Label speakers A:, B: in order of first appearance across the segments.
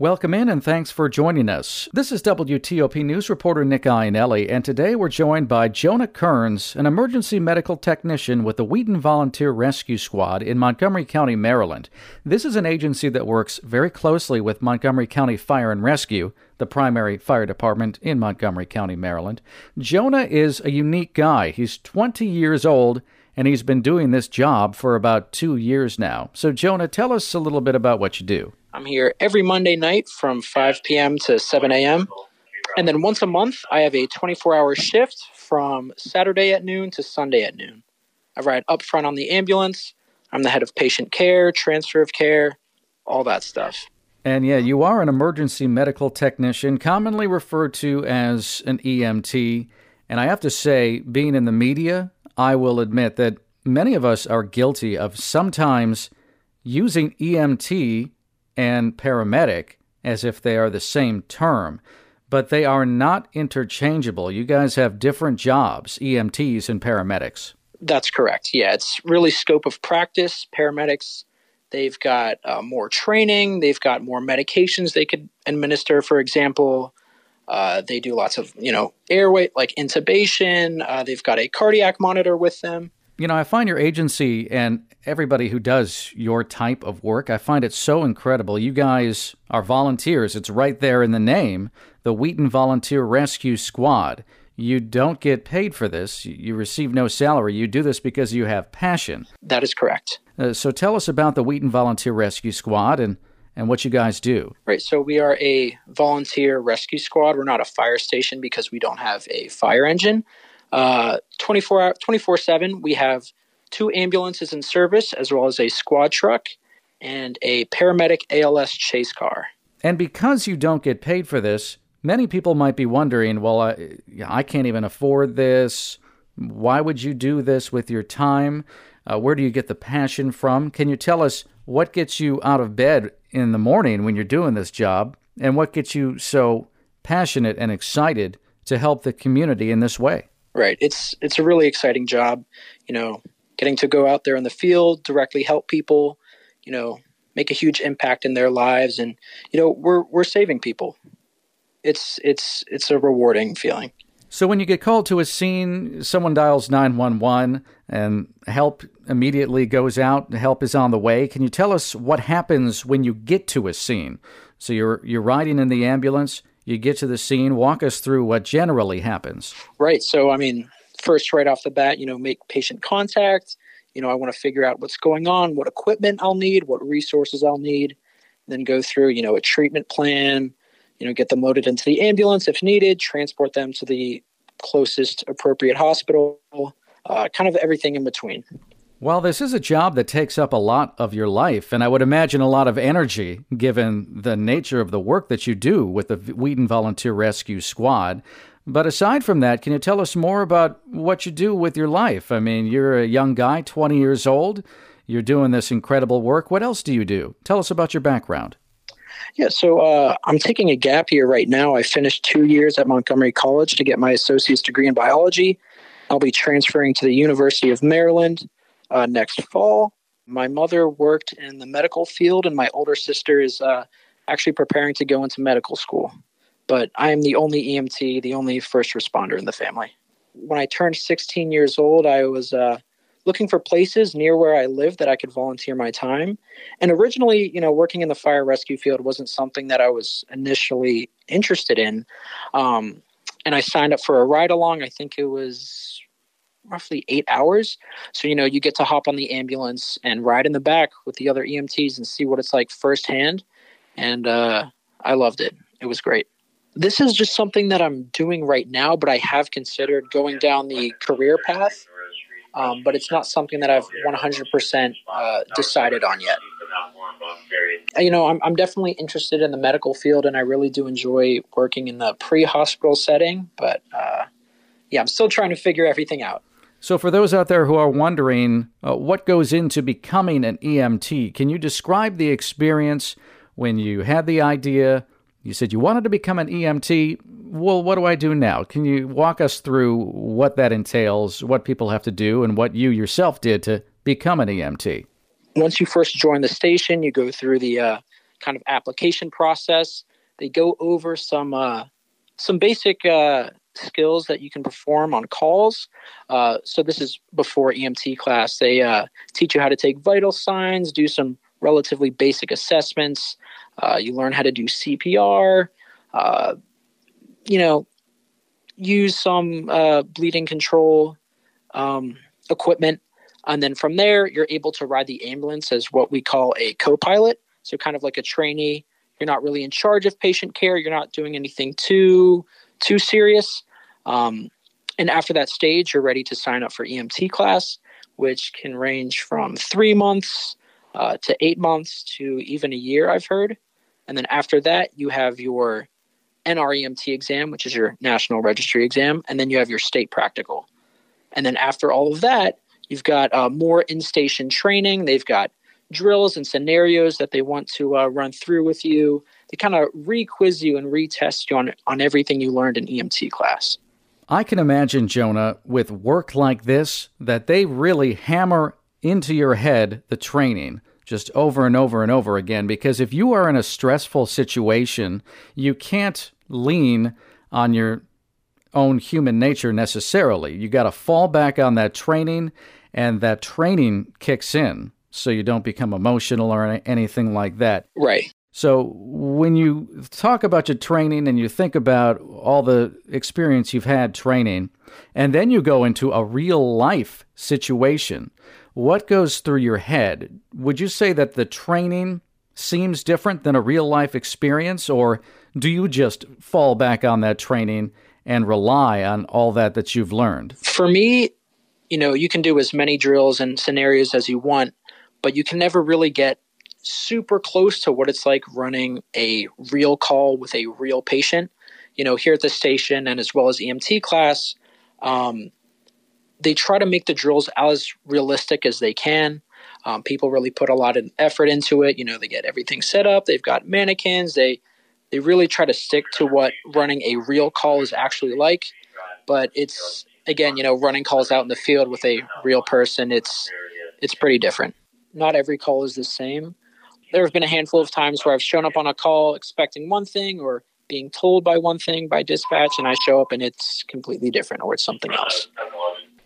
A: Welcome in and thanks for joining us. This is WTOP News reporter Nick Iannelli, and today we're joined by Jonah Kearns, an emergency medical technician with the Wheaton Volunteer Rescue Squad in Montgomery County, Maryland. This is an agency that works very closely with Montgomery County Fire and Rescue, the primary fire department in Montgomery County, Maryland. Jonah is a unique guy. He's 20 years old and he's been doing this job for about two years now. So, Jonah, tell us a little bit about what you do.
B: I'm here every Monday night from 5 p.m. to 7 a.m. And then once a month, I have a 24 hour shift from Saturday at noon to Sunday at noon. I ride up front on the ambulance. I'm the head of patient care, transfer of care, all that stuff.
A: And yeah, you are an emergency medical technician, commonly referred to as an EMT. And I have to say, being in the media, I will admit that many of us are guilty of sometimes using EMT and paramedic as if they are the same term, but they are not interchangeable. You guys have different jobs, EMTs and paramedics.
B: That's correct. Yeah, it's really scope of practice. Paramedics, they've got uh, more training, they've got more medications they could administer, for example. Uh, they do lots of, you know, airway, like intubation. Uh, they've got a cardiac monitor with them.
A: You know, I find your agency and everybody who does your type of work, I find it so incredible. You guys are volunteers. It's right there in the name, the Wheaton Volunteer Rescue Squad. You don't get paid for this. You receive no salary. You do this because you have passion.
B: That is correct.
A: Uh, so tell us about the Wheaton Volunteer Rescue Squad and and what you guys do.
B: Right. So we are a volunteer rescue squad. We're not a fire station because we don't have a fire engine. Uh, 24 24 7, we have two ambulances in service, as well as a squad truck and a paramedic ALS chase car.
A: And because you don't get paid for this, many people might be wondering well, I, I can't even afford this. Why would you do this with your time? Uh, where do you get the passion from? Can you tell us what gets you out of bed in the morning when you're doing this job and what gets you so passionate and excited to help the community in this way?
B: Right. It's it's a really exciting job, you know, getting to go out there in the field, directly help people, you know, make a huge impact in their lives and you know, we're we're saving people. It's it's it's a rewarding feeling.
A: So when you get called to a scene, someone dials 911 and help immediately goes out, help is on the way. Can you tell us what happens when you get to a scene? So you're you're riding in the ambulance, you get to the scene. Walk us through what generally happens.
B: Right. So, I mean, first, right off the bat, you know, make patient contact. You know, I want to figure out what's going on, what equipment I'll need, what resources I'll need. Then go through, you know, a treatment plan. You know, get them loaded into the ambulance if needed, transport them to the closest appropriate hospital. Uh, kind of everything in between.
A: Well, this is a job that takes up a lot of your life, and I would imagine a lot of energy given the nature of the work that you do with the Wheaton Volunteer Rescue Squad. But aside from that, can you tell us more about what you do with your life? I mean, you're a young guy, 20 years old. You're doing this incredible work. What else do you do? Tell us about your background.
B: Yeah, so uh, I'm taking a gap year right now. I finished two years at Montgomery College to get my associate's degree in biology. I'll be transferring to the University of Maryland uh, next fall. My mother worked in the medical field, and my older sister is uh, actually preparing to go into medical school. But I am the only EMT, the only first responder in the family. When I turned 16 years old, I was uh, looking for places near where I lived that I could volunteer my time. And originally, you know, working in the fire rescue field wasn't something that I was initially interested in. Um, and I signed up for a ride along. I think it was roughly eight hours. So, you know, you get to hop on the ambulance and ride in the back with the other EMTs and see what it's like firsthand. And uh, I loved it. It was great. This is just something that I'm doing right now, but I have considered going down the career path. Um, but it's not something that I've 100% uh, decided on yet. You know, I'm, I'm definitely interested in the medical field, and I really do enjoy working in the pre hospital setting. But uh, yeah, I'm still trying to figure everything out.
A: So, for those out there who are wondering uh, what goes into becoming an EMT, can you describe the experience when you had the idea? You said you wanted to become an EMT. Well, what do I do now? Can you walk us through what that entails, what people have to do, and what you yourself did to become an EMT?
B: Once you first join the station, you go through the uh, kind of application process. They go over some uh, some basic uh, skills that you can perform on calls. Uh, so this is before EMT class. They uh, teach you how to take vital signs, do some relatively basic assessments. Uh, you learn how to do CPR. Uh, you know, use some uh, bleeding control um, equipment. And then from there, you're able to ride the ambulance as what we call a co pilot. So, kind of like a trainee. You're not really in charge of patient care. You're not doing anything too too serious. Um, and after that stage, you're ready to sign up for EMT class, which can range from three months uh, to eight months to even a year, I've heard. And then after that, you have your NREMT exam, which is your national registry exam, and then you have your state practical. And then after all of that, you've got uh, more in station training. They've got drills and scenarios that they want to uh, run through with you. They kind of re quiz you and retest you on, on everything you learned in EMT class.
A: I can imagine, Jonah, with work like this, that they really hammer into your head the training just over and over and over again. Because if you are in a stressful situation, you can't lean on your own human nature necessarily. You got to fall back on that training, and that training kicks in so you don't become emotional or anything like that.
B: Right.
A: So when you talk about your training and you think about all the experience you've had training, and then you go into a real life situation, what goes through your head? Would you say that the training seems different than a real life experience, or do you just fall back on that training and rely on all that that you've learned?
B: For me, you know, you can do as many drills and scenarios as you want, but you can never really get super close to what it's like running a real call with a real patient. You know, here at the station and as well as EMT class, um, they try to make the drills as realistic as they can. Um, people really put a lot of effort into it. You know, they get everything set up. They've got mannequins. They they really try to stick to what running a real call is actually like. But it's again, you know, running calls out in the field with a real person. It's it's pretty different. Not every call is the same there have been a handful of times where I've shown up on a call expecting one thing or being told by one thing by dispatch, and I show up and it's completely different or it's something else.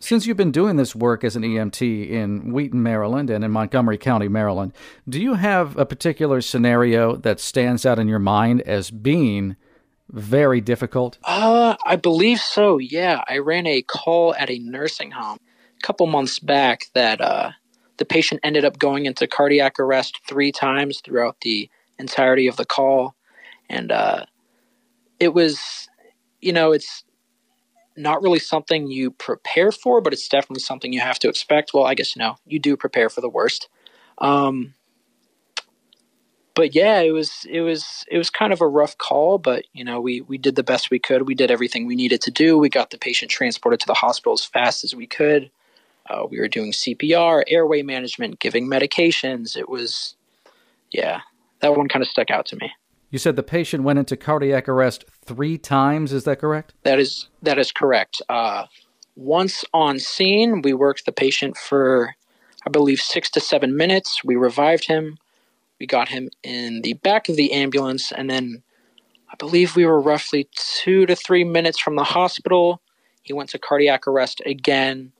A: Since you've been doing this work as an EMT in Wheaton, Maryland, and in Montgomery County, Maryland, do you have a particular scenario that stands out in your mind as being very difficult?
B: Uh, I believe so. Yeah, I ran a call at a nursing home a couple months back that uh, the patient ended up going into cardiac arrest three times throughout the entirety of the call. And uh, it was, you know, it's not really something you prepare for, but it's definitely something you have to expect. Well, I guess, you know, you do prepare for the worst. Um, but yeah, it was it was it was kind of a rough call, but you know we we did the best we could. We did everything we needed to do. We got the patient transported to the hospital as fast as we could. Uh, we were doing CPR, airway management, giving medications. It was, yeah, that one kind of stuck out to me.
A: You said the patient went into cardiac arrest three times. Is that correct?
B: That is that is correct. Uh, once on scene, we worked the patient for, I believe, six to seven minutes. We revived him. We got him in the back of the ambulance, and then I believe we were roughly two to three minutes from the hospital. He went to cardiac arrest again.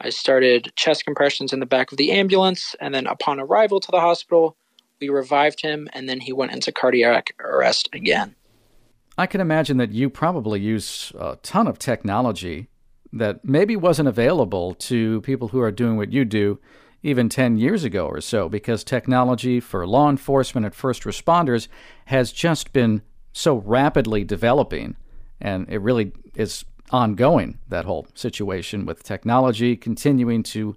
B: I started chest compressions in the back of the ambulance, and then upon arrival to the hospital, we revived him, and then he went into cardiac arrest again.
A: I can imagine that you probably use a ton of technology that maybe wasn't available to people who are doing what you do even 10 years ago or so, because technology for law enforcement and first responders has just been so rapidly developing, and it really is ongoing, that whole situation with technology continuing to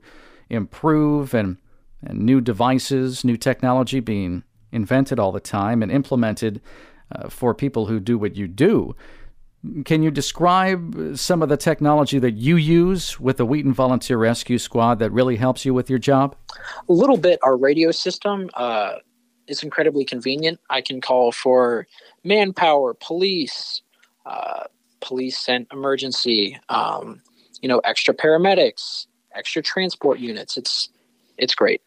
A: improve and, and new devices, new technology being invented all the time and implemented uh, for people who do what you do. Can you describe some of the technology that you use with the Wheaton Volunteer Rescue Squad that really helps you with your job?
B: A little bit. Our radio system uh, is incredibly convenient. I can call for manpower, police, uh, police sent emergency, um, you know, extra paramedics, extra transport units. It's it's great.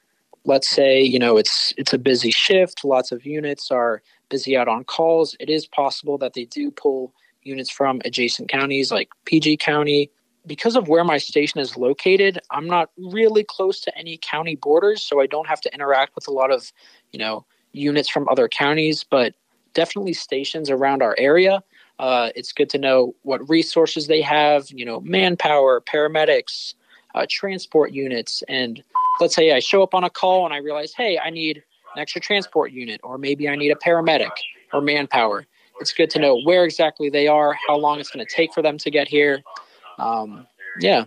B: let's say you know it's it's a busy shift, lots of units are busy out on calls. It is possible that they do pull units from adjacent counties like PG County. Because of where my station is located, I'm not really close to any county borders, so I don't have to interact with a lot of, you know, units from other counties, but definitely stations around our area. Uh, it's good to know what resources they have, you know, manpower, paramedics, uh, transport units. And let's say I show up on a call and I realize, hey, I need an extra transport unit, or maybe I need a paramedic or manpower. It's good to know where exactly they are, how long it's going to take for them to get here. Um, yeah.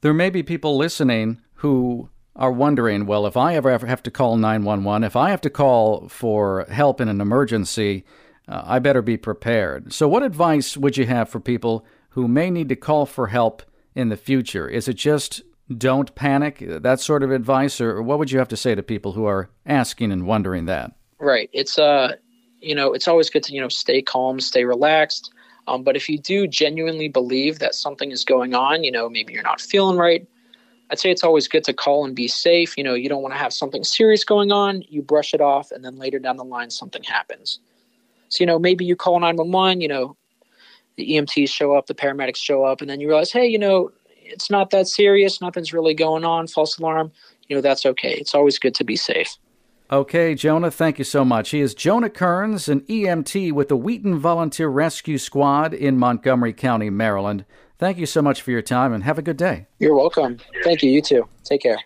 A: There may be people listening who are wondering, well, if I ever have to call 911, if I have to call for help in an emergency, uh, I better be prepared. So, what advice would you have for people who may need to call for help in the future? Is it just don't panic, that sort of advice, or what would you have to say to people who are asking and wondering that?
B: Right. It's uh, you know, it's always good to you know stay calm, stay relaxed. Um, but if you do genuinely believe that something is going on, you know, maybe you're not feeling right, I'd say it's always good to call and be safe. You know, you don't want to have something serious going on. You brush it off, and then later down the line, something happens. So, you know, maybe you call 911, you know, the EMTs show up, the paramedics show up, and then you realize, hey, you know, it's not that serious. Nothing's really going on. False alarm. You know, that's okay. It's always good to be safe.
A: Okay, Jonah, thank you so much. He is Jonah Kearns, an EMT with the Wheaton Volunteer Rescue Squad in Montgomery County, Maryland. Thank you so much for your time and have a good day.
B: You're welcome. Thank you. You too. Take care.